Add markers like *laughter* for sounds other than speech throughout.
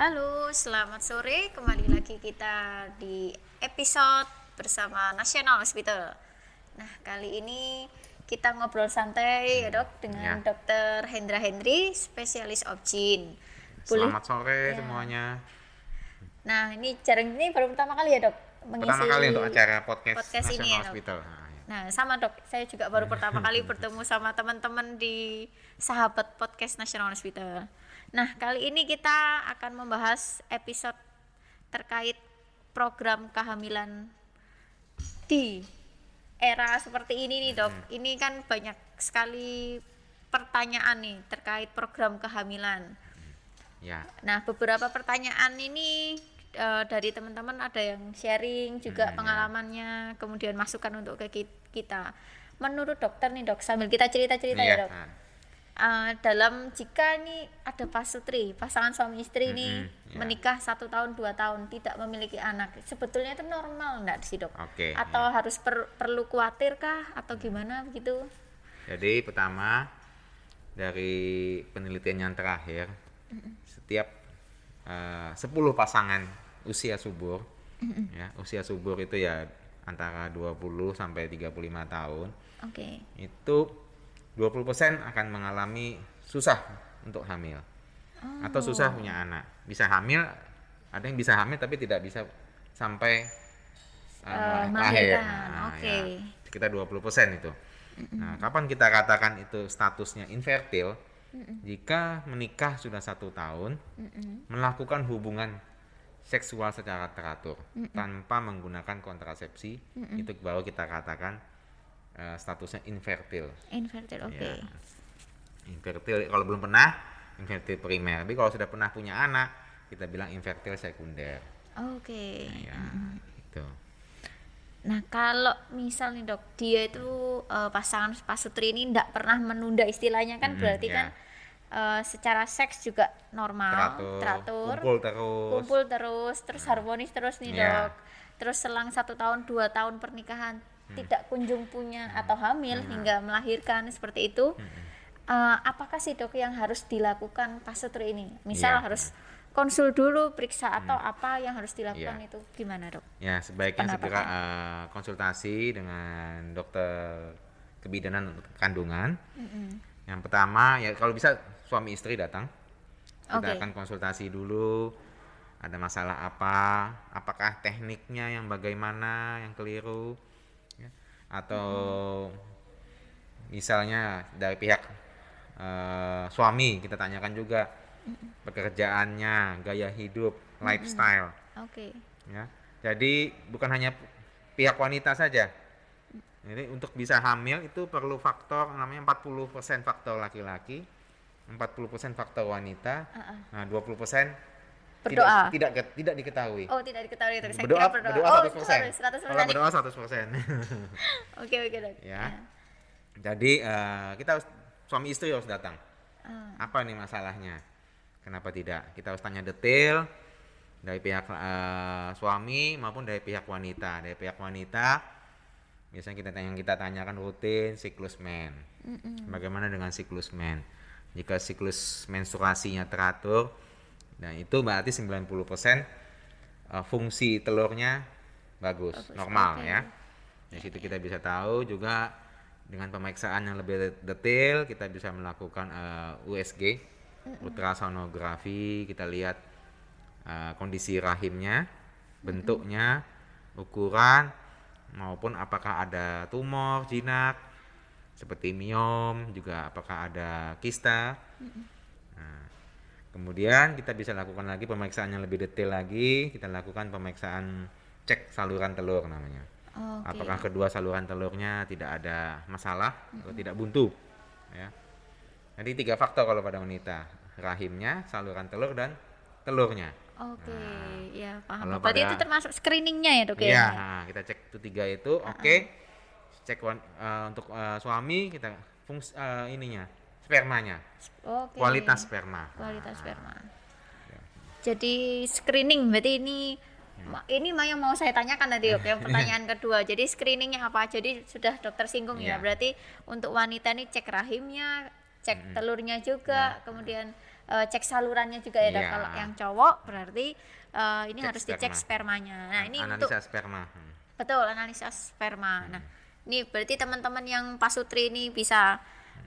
Halo, selamat sore. Kembali lagi kita di episode bersama National Hospital. Nah, kali ini kita ngobrol santai ya dok dengan Ya. Dokter Hendra Hendri, spesialis. Boleh? Selamat sore Ya. semuanya. Nah, ini jarang ini baru pertama kali ya dok Pertama kali untuk acara podcast, podcast National ini ya, Dok. Hospital. Nah, ya. Nah, sama dok, saya juga baru pertama kali *laughs* bertemu sama teman-teman di sahabat podcast National Hospital. Nah, kali ini kita akan membahas episode terkait program kehamilan di era seperti ini nih dok. Ini kan banyak sekali pertanyaan nih terkait program kehamilan. ya. Nah, beberapa pertanyaan ini eh, dari teman-teman ada yang sharing juga Hmm, ya. pengalamannya, kemudian masukan untuk ke ki- kita. Menurut dokter nih dok, sambil kita cerita-cerita ya Iya, dok. nah, Eh, dalam jika ini ada pasutri, pasangan suami istri ini Mm-mm, ya. menikah satu tahun dua tahun tidak memiliki anak, sebetulnya itu normal enggak sih dok? Oke. Atau ya. harus per- perlu khawatir kah atau gimana begitu? Jadi pertama dari penelitian yang terakhir, setiap eh, 10 pasangan usia subur, ya usia subur itu ya antara 20 sampai 35 tahun, Oke. itu 20% akan mengalami susah untuk hamil atau susah punya anak. Bisa hamil, ada yang bisa hamil tapi tidak bisa sampai uh, Eh, lahir. Nah, oke. ya, sekitar 20% itu. Nah, kapan kita katakan itu statusnya infertil? Jika menikah sudah satu tahun, melakukan hubungan seksual secara teratur tanpa menggunakan kontrasepsi, itu baru kita katakan eh, statusnya infertil. Infertil, oke. Ya. Infertil kalau belum pernah infertil primer, tapi kalau sudah pernah punya anak kita bilang infertil sekunder. Oke. Ya, itu. Nah, kalau misal nih dok, dia itu eh, pasangan pasutri ini tidak pernah menunda istilahnya kan Mm-mm, berarti ya. kan eh, secara seks juga normal, Teratur, kumpul terus. kumpul terus, terus harmonis terus nih Ya. dok. Terus selang satu tahun dua tahun pernikahan tidak kunjung punya atau hamil hingga melahirkan seperti itu. Eh, apakah sih dok yang harus dilakukan pasutri ini? Misal Iya. harus konsul dulu, periksa atau apa yang harus dilakukan Iya. itu gimana dok? Ya, sebaiknya Pendapatnya. segera eh, konsultasi dengan dokter kebidanan kandungan. Yang pertama ya kalau bisa suami istri datang. Kita Oke. akan konsultasi dulu ada masalah apa, apakah tekniknya yang bagaimana, yang keliru atau misalnya dari pihak eh, suami kita tanyakan juga pekerjaannya, gaya hidup, lifestyle Oke. ya. Jadi bukan hanya pihak wanita saja. Jadi untuk bisa hamil itu perlu faktor namanya 40% faktor laki-laki, 40% faktor wanita, Ah, ah. nah 20% Berdoa. tidak tidak tidak diketahui. Oh, tidak diketahui dok. Saya berdoa kira berdoa. berdoa oh, 100%. harus 100%. Kalau berdoa 100%. *laughs* Oke, oke, Dok. Ya. Jadi eh, kita harus suami istri harus datang. Ah, Apa nih masalahnya? Kenapa tidak? Kita harus tanya detail dari pihak eh, suami maupun dari pihak wanita. Dari pihak wanita biasanya kita tanya yang kita tanyakan rutin siklus men. Bagaimana dengan siklus men? Jika siklus menstruasinya teratur, nah itu berarti 90% eh, fungsi telurnya bagus, Bagus, normal oke. ya. Di situ kita bisa tahu juga dengan pemeriksaan yang lebih detail kita bisa melakukan eh, USG, ultrasonografi, kita lihat eh, kondisi rahimnya, bentuknya, ukuran maupun apakah ada tumor, jinak seperti miom, juga apakah ada kista. Nah, kemudian kita bisa lakukan lagi pemeriksaan yang lebih detail lagi, kita lakukan pemeriksaan cek saluran telur namanya. Oke. Apakah kedua saluran telurnya tidak ada masalah atau tidak buntu? Ya. Jadi tiga faktor kalau pada wanita, rahimnya, saluran telur dan telurnya. Oke, ya paham. Kalau Berarti pada- itu termasuk screeningnya ya, Dok ya? Iya, nah, kita cek itu tiga itu, oke. Cek wan- eh, untuk eh, suami kita fungsi eh, ininya, spermanya, Oke. kualitas sperma. Kualitas Nah, sperma. Jadi screening berarti ini Hmm. ma- ini mah yang mau saya tanyakan tadi yang *laughs* pertanyaan kedua. Jadi screeningnya apa? Jadi sudah dokter singgung ya. Iya. Berarti untuk wanita ini cek rahimnya, cek telurnya juga, kemudian eh, cek salurannya juga ya. Iya. Kalau yang cowok berarti eh, ini Cek harus dicek sperma. spermanya. Nah ini untuk analisa sperma Hmm. Betul, analisa sperma. Nah, ini berarti teman-teman yang pasutri ini bisa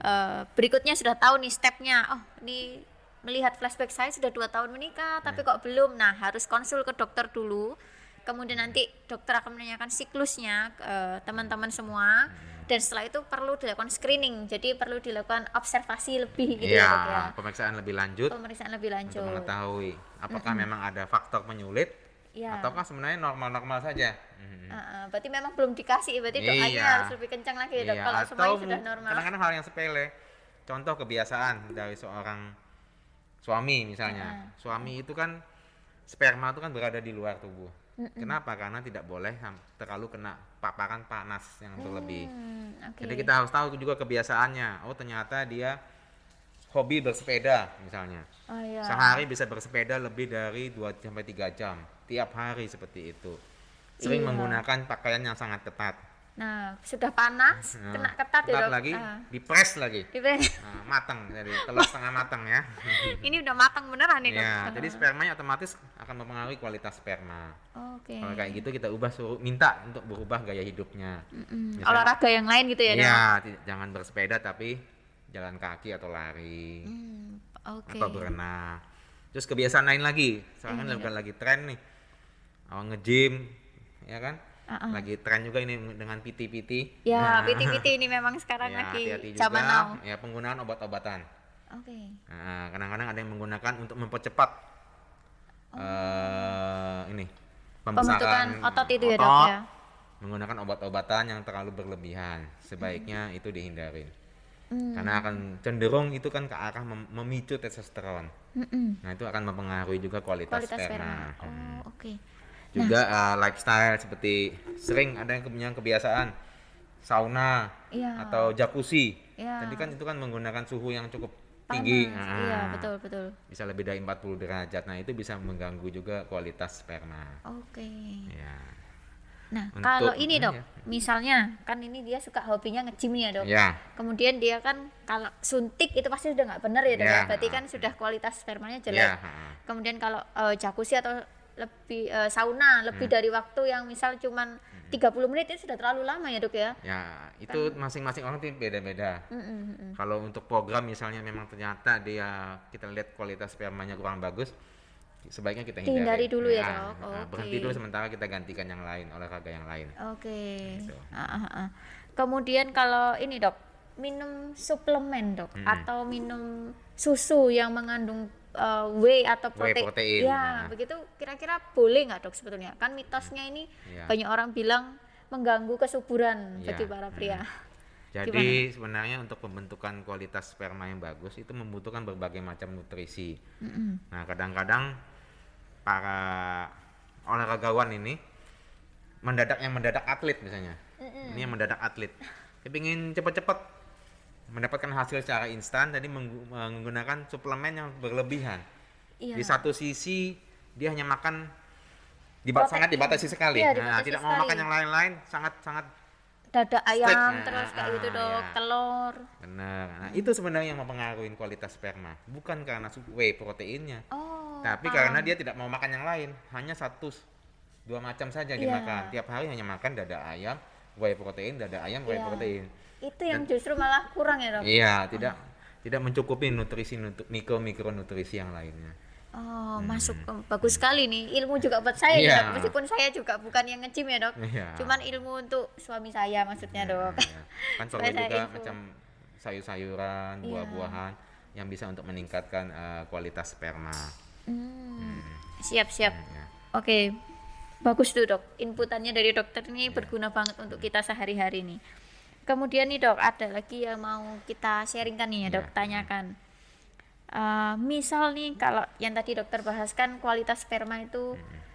eh, berikutnya sudah tahu nih stepnya. Oh, ini melihat flashback saya sudah dua tahun menikah, tapi Iya. kok belum. Nah, harus konsul ke dokter dulu. Kemudian nanti dokter akan menanyakan siklusnya eh, teman-teman semua. Dan setelah itu perlu dilakukan screening. Jadi perlu dilakukan observasi lebih gitu Iya, ya, ya. pemeriksaan lebih lanjut Pemeriksaan lebih untuk lanjut. mengetahui apakah memang ada faktor penyulit Iya. ataukah sebenarnya normal-normal saja. Ah, ah, berarti memang belum dikasih, berarti doanya Iya. harus lebih kencang lagi ya, dok. Iya, Kalau atau semuanya sudah normal. kadang-kadang hal yang sepele. Contoh kebiasaan dari seorang suami misalnya. Suami itu kan sperma itu kan berada di luar tubuh. Kenapa? Karena tidak boleh terlalu kena paparan panas yang berlebih. Hmm, oke. Jadi kita harus tahu juga kebiasaannya. Oh, ternyata dia hobi bersepeda misalnya. Oh iya. Sehari bisa bersepeda lebih dari 2 sampai 3 jam tiap hari seperti itu. Sering Iya. menggunakan pakaian yang sangat ketat. Nah, sudah panas, Nah, kena ketat ya, Dok. lagi, Ah. dipres lagi. *laughs* Dipres. Nah, matang jadi telur setengah matang ya. *laughs* Ini udah matang beneran nih, Dok. ya, jadi spermanya otomatis akan mempengaruhi kualitas sperma. Oke. Kalau kayak gitu kita ubah suruh minta untuk berubah gaya hidupnya. Misalnya- Olahraga yang lain gitu ya, Dok. Iya, jangan bersepeda tapi jalan kaki atau lari Hmm, Oke. atau berenang. Terus kebiasaan lain lagi, sekarang kan Iya. bukan lagi tren nih. Awal nge-gym, ya kan? Ah. Lagi tren juga ini dengan PT-PT. Ya, Nah, PT-PT ini memang sekarang ya, lagi zaman now. ya penggunaan obat-obatan. Oke. Nah, kadang-kadang ada yang menggunakan untuk mempercepat eh, ini Pembentukan pembesaran otot itu ya, Dok otot, ya. Menggunakan obat-obatan yang terlalu berlebihan, sebaiknya itu dihindarin. Hmm. Karena akan cenderung itu kan ke arah mem- memicu testosteron. Mm-mm. Nah, itu akan mempengaruhi juga kualitas, Kualitas sperma. sperma. Hmm. Oh, oke. Juga eh, lifestyle seperti sering ada yang punya kebiasaan sauna Iya. atau jacuzzi. Iya. Tadi kan itu kan menggunakan suhu yang cukup Panas. tinggi. Iya, Nah, betul, betul. Bisa lebih dari 40 derajat. Nah, itu bisa mengganggu juga kualitas sperma. Oke. Ya. Nah, Untuk- kalau ini, Dok, iya. misalnya kan ini dia suka hobinya nge-gym nih ya, Dok. Ya. Kemudian dia kan kalau suntik itu pasti sudah nggak benar ya, Dok. Ya. ya? Berarti kan sudah kualitas spermanya jelek. Ya. ha. Kemudian kalau eh, jacuzzi atau lebih eh, sauna Hmm. lebih dari waktu yang misal cuman 30 menit itu sudah terlalu lama ya, Dok ya. Ya, itu Kan masing-masing orang itu beda-beda. Mm, mm, mm, mm. Kalau untuk program misalnya memang ternyata dia kita lihat kualitas spermanya kurang bagus, sebaiknya kita hindari. Dihindari dulu ya, Nah, Dok. nah, Berhenti Oke. dulu sementara kita gantikan yang lain, olahraga yang lain. Oke. Gitu. Ah, ah, ah. Kemudian kalau ini, Dok, minum suplemen, Dok, Mm-mm. atau minum susu yang mengandung eh, whey atau Whey protein. protein, Ya, nah. begitu kira-kira boleh nggak, Dok, sebetulnya? Kan mitosnya ini Iya. banyak orang bilang mengganggu kesuburan Iya. bagi para pria. *laughs* Jadi sebenarnya untuk pembentukan kualitas sperma yang bagus itu membutuhkan berbagai macam nutrisi. Mm-mm. Nah, kadang-kadang para olahragawan ini mendadak yang mendadak atlet misalnya. Ini yang mendadak atlet. Dia ingin cepat-cepat mendapatkan hasil secara instan jadi menggu- menggunakan suplemen yang berlebihan. Iya. Di satu sisi dia hanya makan diba- Protein. sangat dibatasi sekali. Iya, nah, dibatasi tidak mau makan yang lain-lain sangat sangat Dada ayam Steak, terus kayak ah, gitu, Dok, iya. telur. benar. Nah, itu sebenarnya yang mempengaruhi kualitas sperma, bukan karena whey proteinnya. Oh. Tapi paham. karena dia tidak mau makan yang lain, hanya satu dua macam saja Iya. dimakan. Tiap hari hanya makan dada ayam, whey protein, dada ayam, whey Iya. protein. Itu yang justru malah kurang ya, Dok. Iya, tidak tidak mencukupi nutrisi nutri, mikro mikronutrisi yang lainnya. Oh, masuk Oh, bagus sekali nih. Ilmu juga buat saya nih, Iya. Dok. Meskipun saya juga bukan yang nge-gym ya, Dok. Iya. Cuman ilmu untuk suami saya maksudnya, Dok. Iya. Kan saya juga info. macam sayur-sayuran, Iya. buah-buahan yang bisa untuk meningkatkan eh, kualitas sperma. Hmm. Siap, siap. Ya. Oke. Bagus tuh, Dok. Inputannya dari dokter ini Iya. berguna banget untuk kita sehari-hari nih. Kemudian nih, Dok, ada lagi yang mau kita sharingkan nih ya, Dok, Iya. tanyakan. Eh, misal nih kalau yang tadi dokter bahas kan kualitas sperma itu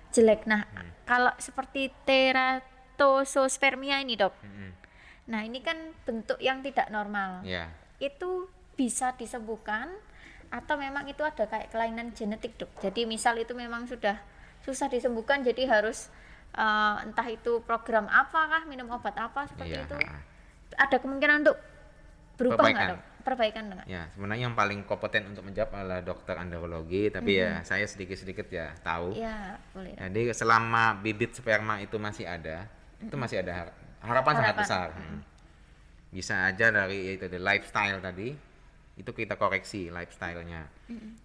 jelek. Nah, kalau seperti teratosospermia ini, Dok. Mm-mm. Nah, ini kan bentuk yang tidak normal. Ya. Itu bisa disembuhkan atau memang itu ada kayak kelainan genetik, Dok. Jadi misal itu memang sudah susah disembuhkan jadi harus eh, entah itu program apakah minum obat apa seperti Iya. itu. Ada kemungkinan untuk berubah Perbaikan. Dok? perbaikan enggak? Ya, sebenarnya yang paling kompeten untuk menjawab adalah dokter andrologi, tapi ya saya sedikit-sedikit ya tahu. Iya, boleh. Jadi selama bibit sperma itu masih ada, itu masih ada har- harapan, sangat Harapan. besar. Hmm. Bisa aja dari itu the lifestyle tadi, itu kita koreksi lifestyle-nya.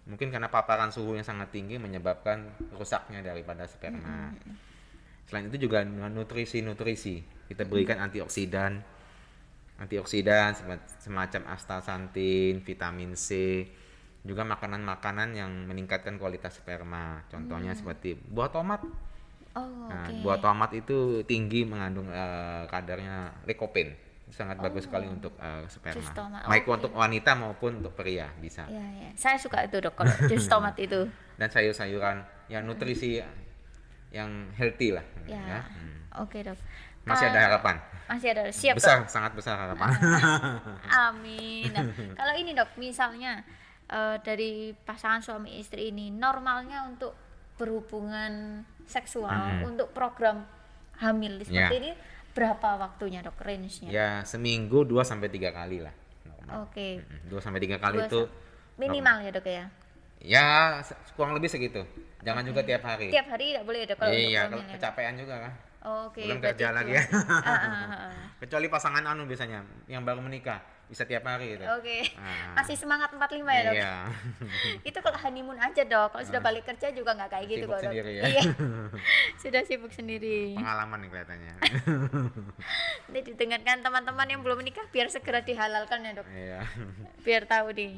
Mungkin karena paparan suhu yang sangat tinggi menyebabkan rusaknya daripada sperma. Selain itu juga nutrisi-nutrisi, kita berikan antioksidan, antioksidan sema- semacam astaxanthin, vitamin C, juga makanan-makanan yang meningkatkan kualitas sperma. Contohnya seperti buah tomat. Oh, Nah, oke. buah tomat itu tinggi mengandung eh, kadarnya lycopene. Itu sangat bagus sekali untuk eh, sperma. Jus tomat, Baik oke. untuk wanita maupun untuk pria bisa. Iya, iya. Saya suka itu, Dok, kalau jus tomat itu. *laughs* Dan sayur-sayuran yang nutrisi yang healthy lah. Ya. ya. Hmm. Oke, Dok. Masih ada Kalau- harapan. Masih ada. Siap, besar, sangat besar harapan. *laughs* Amin. Nah, kalau ini dok, misalnya eh, dari pasangan suami istri ini normalnya untuk berhubungan seksual Mhm. untuk program hamil seperti Ya. ini berapa waktunya dok range-nya? ya seminggu 2 sampai tiga kali lah. Oke. Dua sampai tiga kali Dua itu Minimal ya dok ya. ya kurang lebih segitu. Jangan juga tiap hari. Tiap hari tidak boleh ya dok kalau iya, untuk kalau Dok? kecapean juga kan. Oke. Belum berarti kerja lagi ya. Ah, ah, ah. *laughs* Kecuali pasangan anu biasanya yang baru menikah bisa tiap hari gitu. Oke. Ah. Masih semangat 45 ya dok? Iya. *laughs* itu kalau honeymoon aja dok kalau sudah balik kerja juga nggak kayak gitu kok dok sendiri ya. iya *laughs* sudah sibuk sendiri Pengalaman nih kelihatannya. nanti didengarkan teman-teman yang belum menikah biar segera dihalalkan ya dok Iya. biar tahu nih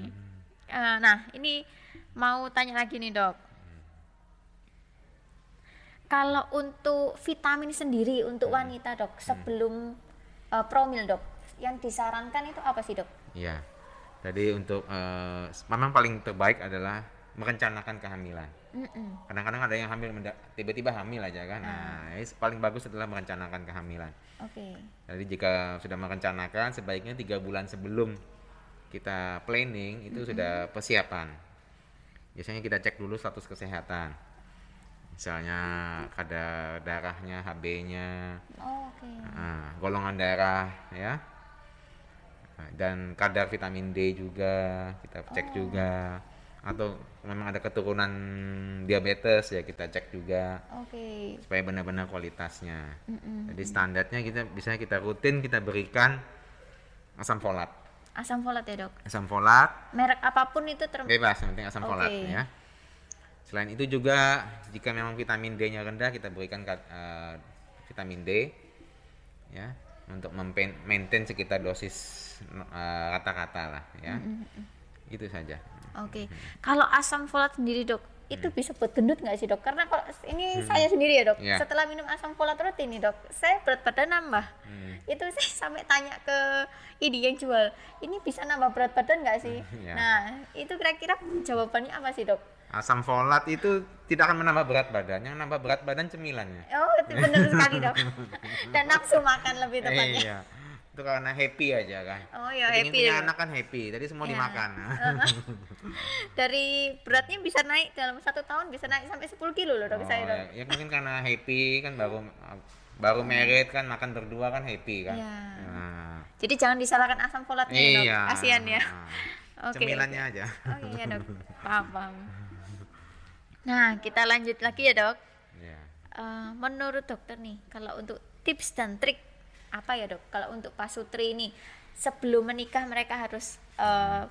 Eh, nah ini mau tanya lagi nih dok kalau untuk vitamin sendiri untuk wanita dok sebelum eh, promil dok yang disarankan itu apa sih dok Iya. Jadi untuk eh, memang paling terbaik adalah merencanakan kehamilan. Kadang-kadang ada yang hamil tiba-tiba hamil aja kan. Nah, ini paling bagus adalah merencanakan kehamilan. oke Jadi jika sudah merencanakan sebaiknya tiga bulan sebelum kita planning itu sudah persiapan. Biasanya kita cek dulu status kesehatan. Misalnya kadar darahnya, HB-nya, Oh, oke. Nah, golongan darah ya. Nah, dan kadar vitamin D juga kita cek juga. Atau memang ada keturunan diabetes ya kita cek juga. Oke. Supaya benar-benar kualitasnya. Mm-mm. jadi standarnya kita bisa kita rutin kita berikan asam folat. Asam folat ya dok? Asam folat. Merek apa pun itu term bebas yang penting asam folat Oke. ya selain itu juga jika memang vitamin D nya rendah kita berikan eh, vitamin D ya untuk maintain sekitar dosis eh, rata-rata lah ya itu saja Oke, kalau asam folat sendiri dok, itu Hmm. bisa buat gendut nggak sih dok? Karena kalau ini saya sendiri ya dok, Iya. setelah minum asam folat rutin nih dok, saya berat badan nambah. Hmm. Itu saya *laughs* sampai tanya ke ini yang jual, ini bisa nambah berat badan nggak sih? *laughs* Iya. Nah, itu kira-kira jawabannya apa sih dok? Asam folat itu tidak akan menambah berat badan yang nambah berat badan cemilannya Oh, itu benar sekali dok. *laughs* Dan nafsu makan lebih tepatnya. iya itu karena happy aja kan Oh ya Kepengen happy punya ya. anak kan happy jadi semua Iya. dimakan *laughs* Dari beratnya bisa naik dalam satu tahun bisa naik sampai 10 kilo loh dok Oh, saya dok. ya, ya mungkin karena happy kan baru baru merit kan makan berdua kan happy kan Iya. Nah, Jadi jangan disalahkan asam folatnya ya, dok. iya Kasihan ya. Nah, Oke. cemilannya aja Oh iya dok, paham paham. Nah kita lanjut lagi ya dok. ya Eh, menurut dokter nih, kalau untuk tips dan trik apa ya dok? Kalau untuk pasutri ini sebelum menikah mereka harus eh,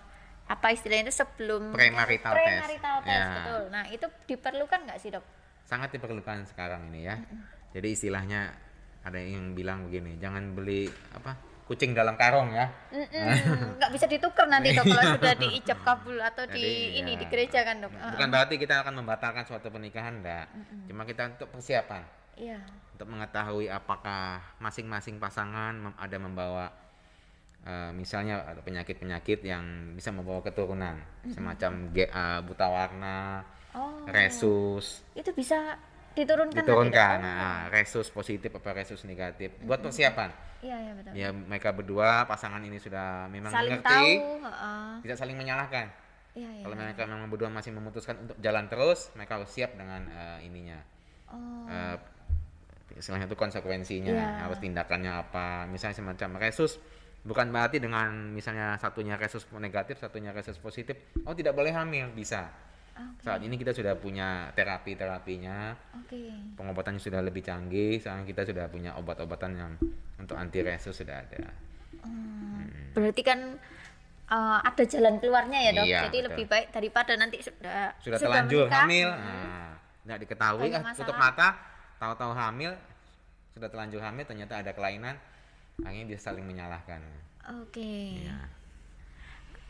apa istilahnya itu sebelum Premarital test. Premarital test, Ya. betul. Nah itu diperlukan nggak sih dok? sangat diperlukan sekarang ini ya jadi istilahnya ada yang bilang begini jangan beli apa kucing dalam karung ya nggak bisa ditukar nanti dok kalau sudah *laughs* diijab kabul atau di Jadi, ini ya. di gereja kan dok? bukan berarti kita akan membatalkan suatu pernikahan enggak cuma kita untuk persiapan Iya. untuk mengetahui apakah masing-masing pasangan ada membawa eh, misalnya ada penyakit-penyakit yang bisa membawa keturunan semacam ge- eh, buta warna, Oh. resus, Itu bisa diturunkan. diturunkan. Dok? Nah, resus positif apa resus negatif buat persiapan. Iya iya betul. Ya mereka berdua pasangan ini sudah memang Saling mengerti, tahu. heeh. tidak saling menyalahkan. Iya iya. Kalau mereka memang berdua masih memutuskan untuk jalan terus, mereka harus siap dengan eh, ininya. Oh. eh istilahnya itu konsekuensinya Iya. harus tindakannya apa misalnya semacam resus bukan berarti dengan misalnya satunya resus negatif satunya resus positif oh tidak boleh hamil bisa Oke. saat ini kita sudah punya terapi terapinya Oke. pengobatannya sudah lebih canggih sekarang kita sudah punya obat-obatan yang untuk anti resus sudah ada Berarti kan eh, ada jalan keluarnya ya, Dok. Iya, Jadi betul. lebih baik daripada nanti sudah sudah terlanjur menikah. hamil Hmm. nah, tidak diketahui ah tutup mata tahu-tahu hamil sudah terlanjur hamil ternyata ada kelainan akhirnya bisa saling menyalahkan Oke. ya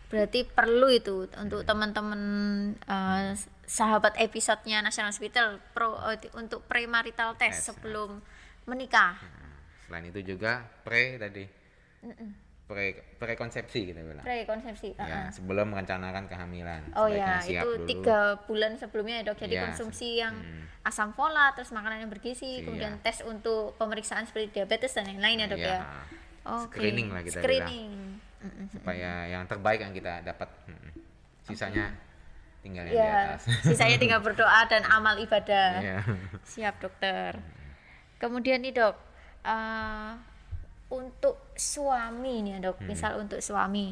Berarti perlu itu untuk Hmm. teman-teman eh, sahabat episodenya National Hospital pro di- untuk premarital test Tes, ya. sebelum menikah. Nah, selain itu juga pre tadi pre prekonsepsi kita bilang Prekonsepsi. ya uh-uh. sebelum merencanakan kehamilan Oh ya, itu dulu. tiga bulan sebelumnya ya dok. Jadi Iya, konsumsi yang hmm. asam folat, terus makanan yang bergizi, Iya. kemudian tes untuk pemeriksaan seperti diabetes dan lain-lain ya dok Iya. ya. Oke. Screening lah kita Screening. Mm-mm. supaya yang terbaik yang kita dapat sisanya tinggal yang di Ya, atas sisanya tinggal *laughs* berdoa dan amal ibadah. Iya. Siap dokter. Kemudian nih dok, eh, untuk suami nih ya, dok, Hmm. misal untuk suami,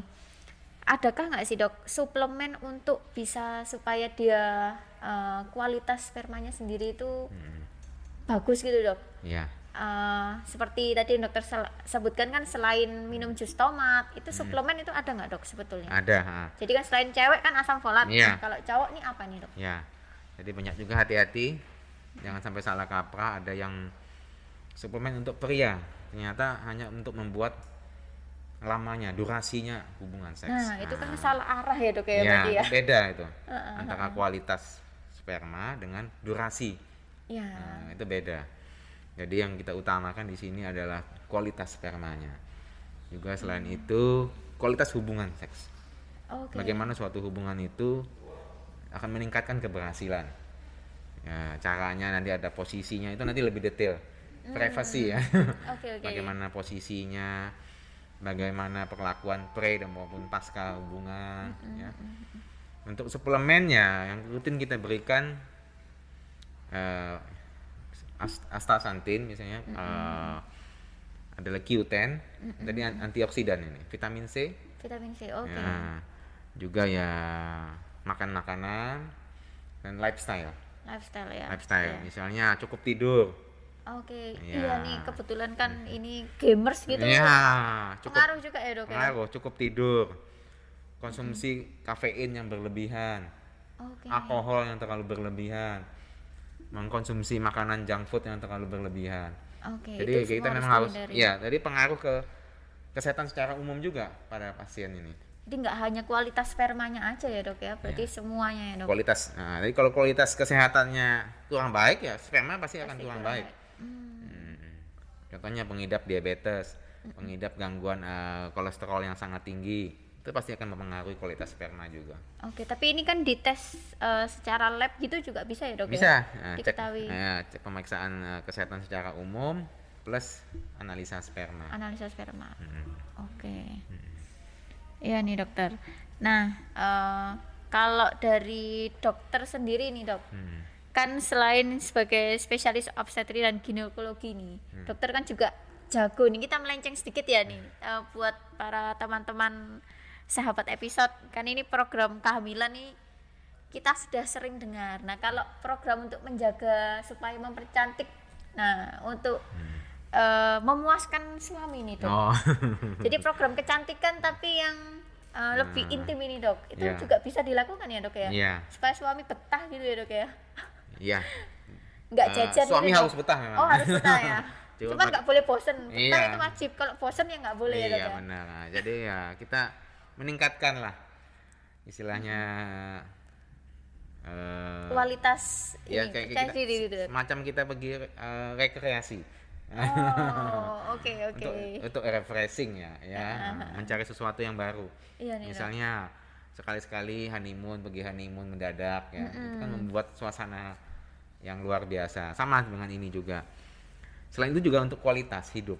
adakah nggak sih dok suplemen untuk bisa supaya dia eh, kualitas spermanya sendiri itu Hmm. bagus gitu dok? ya Eh, seperti tadi dokter sebutkan kan selain minum jus tomat itu Hmm. suplemen itu ada nggak dok sebetulnya? ada ha. Jadi kan selain cewek kan asam folat, Iya. Nah, kalau cowok nih apa nih dok? Ya, jadi banyak juga hati-hati, jangan sampai salah kaprah. Ada yang suplemen untuk pria, ternyata hanya untuk membuat lamanya, durasinya hubungan seks. Nah, itu kan Nah, salah arah ya dok ya, ya, berarti ya. beda itu Heeh, antara kualitas sperma dengan durasi. Ya. Nah, itu beda. Jadi yang kita utamakan di sini adalah kualitas spermanya. Juga selain itu kualitas hubungan seks. Oke. Bagaimana suatu hubungan itu akan meningkatkan keberhasilan. Ya, caranya nanti ada posisinya itu nanti lebih detail. Privasi ya. *laughs* Oke, oke. Bagaimana posisinya, bagaimana perlakuan pre dan maupun pasca hubungan ya. Untuk suplemennya yang rutin kita berikan ast- astaxanthin misalnya eh, adalah Q10 tadi an- antioksidan ini vitamin C Vitamin C. Oke. Ya, juga ya makan makanan dan lifestyle. Lifestyle ya. Lifestyle, Iya. misalnya cukup tidur. Oke. Ya. Iya nih kebetulan kan ini gamers gitu. Iya, cukup Pengaruh juga ya, Dok ya. cukup tidur. Konsumsi kafein yang berlebihan, Oke. alkohol yang terlalu berlebihan, mengkonsumsi makanan junk food yang terlalu berlebihan. Oke. Jadi itu kita semua memang harus, dihindari. ya, jadi pengaruh ke kesehatan secara umum juga pada pasien ini. Jadi nggak hanya kualitas spermanya aja ya, Dok ya. Berarti semuanya ya, Dok. kualitas nah jadi kalau kualitas kesehatannya kurang baik ya sperma pasti akan Pasti kurang kurang baik baik. Hmm. Hmm. contohnya pengidap diabetes pengidap gangguan eh, kolesterol yang sangat tinggi itu pasti akan mempengaruhi kualitas sperma juga Oke, tapi ini kan dites eh, secara lab gitu juga bisa ya, Dok bisa ya? eh, cek, eh, cek pemeriksaan eh, kesehatan secara umum plus analisa sperma analisa sperma. Hmm. Oke. Iya nih dokter. Nah, eh, kalau dari dokter sendiri nih dok, Hmm. kan selain sebagai spesialis obstetri dan ginekologi nih, Hmm. dokter kan juga jago nih. Kita melenceng sedikit ya nih, eh, buat para teman-teman sahabat episode. Kan ini program kehamilan nih kita sudah sering dengar. Nah, kalau program untuk menjaga supaya mempercantik, nah untuk eh, memuaskan suami nih dok. oh *laughs* Jadi program kecantikan tapi yang uh, lebih Hmm. intim ini dok, itu Iya. juga bisa dilakukan ya dok ya? Iya. Supaya suami betah gitu ya dok ya? iya Nggak Eh, jajan suami gitu, harus Dok? betah memang Oh harus betah ya? *laughs* Cuma nggak boleh bosen, betah Iya. itu wajib. Kalau bosen ya nggak boleh ya dok iya ya? benar Nah, jadi ya kita meningkatkan lah istilahnya eh, Kualitas ya ini, kayak kita diri gitu. Dok. semacam kita pergi eh, rekreasi Oh oke *laughs* oke. untuk untuk refreshing ya ya mencari sesuatu yang baru Iya nih dok. misalnya sekali-sekali honeymoon pergi honeymoon mendadak ya itu kan membuat suasana yang luar biasa sama dengan ini juga selain itu juga untuk kualitas hidup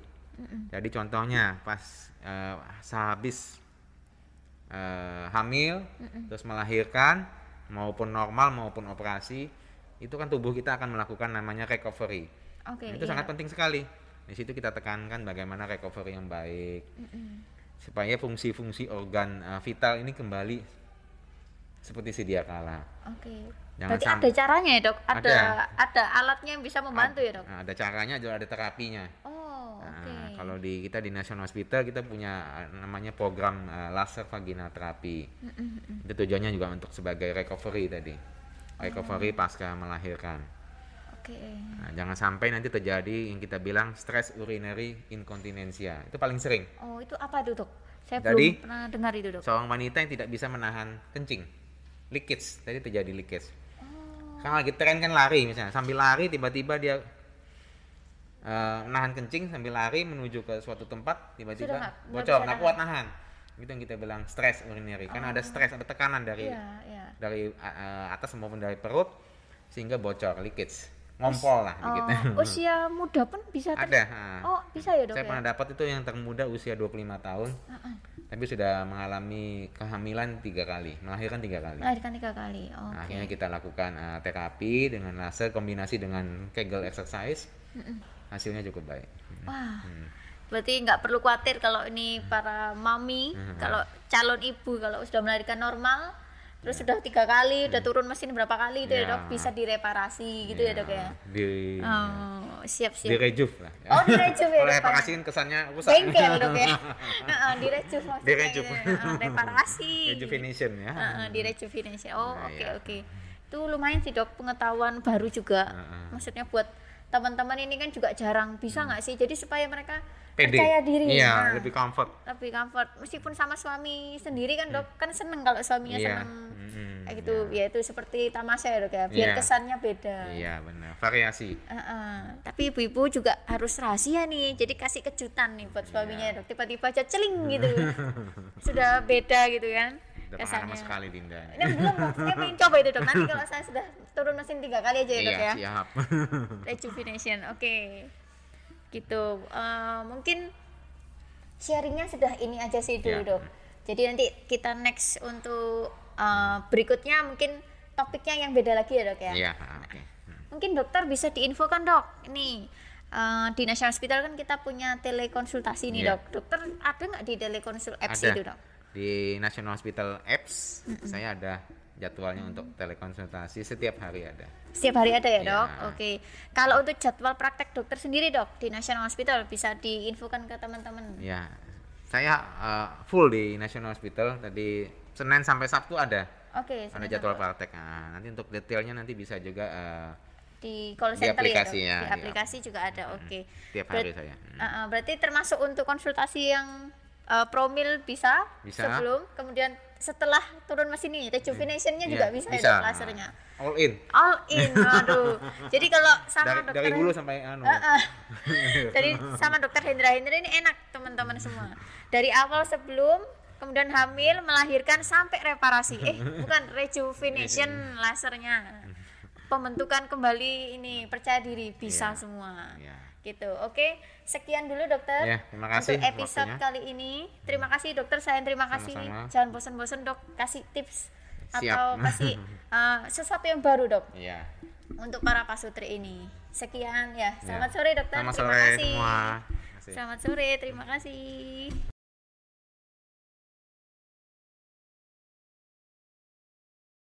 jadi contohnya pas eh, sehabis eh, hamil terus melahirkan maupun normal maupun operasi itu kan tubuh kita akan melakukan namanya recovery Oke. itu iya. sangat penting sekali di situ kita tekankan bagaimana recovery yang baik Mm-mm. supaya fungsi-fungsi organ uh, vital ini kembali seperti sedia kala. Oke. Jangan Berarti ada caranya ya dok? Ada, Ada. ada alatnya yang bisa membantu ya dok? Nah, ada caranya juga ada terapinya. Oh Nah. Kalau di kita di National Hospital kita punya uh, namanya program uh, laser vaginal terapi. Itu tujuannya juga untuk sebagai recovery tadi. Recovery Oh. pasca melahirkan. Oke. Nah, jangan sampai nanti terjadi yang kita bilang stress urinary incontinentia. Itu paling sering. Oh itu apa itu dok? Saya Tadi- belum pernah dengar itu dok. Seorang wanita yang tidak bisa menahan kencing. Leakage, tadi terjadi leakage. Oh. Kan lagi tren kan lari misalnya, sambil lari tiba-tiba dia eh, menahan kencing sambil lari menuju ke suatu tempat tiba-tiba bocor, nggak kuat nahan. Itu yang kita bilang stress urinary. Karena ada stres, ada tekanan dari Iya iya. dari eh, atas maupun dari perut sehingga bocor, leakage. Ngompol lah dikit. Oh, *laughs* usia muda pun bisa ter- ada. nah. Oh bisa ya dok Saya ya? pernah dapat itu yang termuda usia 25 tahun, Ah, ah. tapi sudah mengalami kehamilan tiga kali, melahirkan tiga kali. Melahirkan tiga kali. Oke. Nah, akhirnya kita lakukan uh, terapi dengan laser kombinasi dengan Kegel exercise. Hasilnya cukup baik. Wah. Hmm. Berarti nggak perlu khawatir kalau ini para mami, Hmm. kalau calon ibu kalau sudah melahirkan normal, terus sudah tiga kali, udah turun mesin berapa kali itu ya Hmm. Ya. dok, bisa direparasi gitu ya, dok ya. Di Oh, siap siap. rejuv lah. Oh di rejuv ya Kalau dok. reparasi kan kesannya rusak. Bengkel dok ya. *laughs* Heeh, maksudnya. Gitu ya. Heeh, reparasi. Rejuvenation ya. Heeh, rejuvenation. Oh Nah, oke ya. oke. Itu lumayan sih dok pengetahuan baru juga. Heeh. Maksudnya buat teman-teman ini kan juga jarang bisa nggak sih? Jadi supaya mereka Hmm. Pede. percaya diri. Iya, Nah, lebih comfort. lebih comfort meskipun sama suami sendiri kan dok kan seneng kalau suaminya Iya. seneng Mm-mm, kayak gitu ya itu seperti tamasya ya dok ya biar Iya. kesannya beda Iya, benar. Variasi. Heeh. tapi ibu-ibu juga harus rahasia nih jadi kasih kejutan nih buat suaminya Iya. dok tiba-tiba aja celing gitu *laughs* sudah beda gitu kan Udah pengalaman sekali Dinda. ini belum dok saya pengen coba itu dok nanti kalau saya sudah turun mesin tiga kali aja ya dok Iya, ya siap. rejuvenation oke gitu Eh, mungkin sharingnya sudah ini aja sih dulu Ya. dok jadi nanti kita next untuk eh, berikutnya mungkin topiknya yang beda lagi ya dok ya Iya, oke. Hmm. mungkin dokter bisa diinfokan dok ini eh, di National Hospital kan kita punya telekonsultasi nih Iya. dok dokter ada nggak di telekonsul apps Ada. itu dok Di National Hospital Apps saya ada jadwalnya untuk telekonsultasi setiap hari ada. setiap hari ada ya Iya. dok oke kalau untuk jadwal praktek dokter sendiri dok di National Hospital bisa diinfokan ke teman-teman Ya, saya uh, full di National Hospital tadi Senin sampai Sabtu ada oke ada jadwal sampai- praktek. Nah, nanti untuk detailnya nanti bisa juga uh, di call Di center aplikasi ya, ya, dok? di di aplikasi juga ada oke tiap Berat- hari saya. Hmm. Uh, uh, berarti termasuk untuk konsultasi yang uh, promil bisa, Bisa. sebelum kemudian setelah turun mesin ini rejuvenationnya juga Iya, bisa, bisa. ya lasernya All in all in aduh *laughs* jadi kalau sama dari dokter dari hulu sampai anu. Uh, uh. *laughs* Jadi sama dokter Hendra Hendra ini enak teman-teman semua. Dari awal sebelum kemudian hamil, melahirkan sampai reparasi. Eh, *laughs* bukan rejuvenation lasernya. Pembentukan kembali ini percaya diri bisa Iya. semua. Ya. Gitu. Oke, sekian dulu dokter. Ya, terima kasih Untuk episode waktunya. kali ini. Terima kasih dokter, saya terima kasih. Sama-sama. Jangan bosan-bosan dok kasih tips Siap. atau kasih uh, *laughs* sesuatu yang baru dok Iya. untuk para pasutri ini. Sekian ya. Selamat Ya. sore dokter. Selamat terima sore kasih. semua. Terima kasih. Selamat sore, terima kasih.